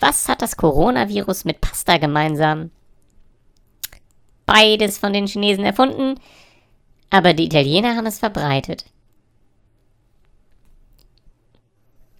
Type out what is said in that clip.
Was hat das Coronavirus mit Pasta gemeinsam? Beides von den Chinesen erfunden, aber die Italiener haben es verbreitet.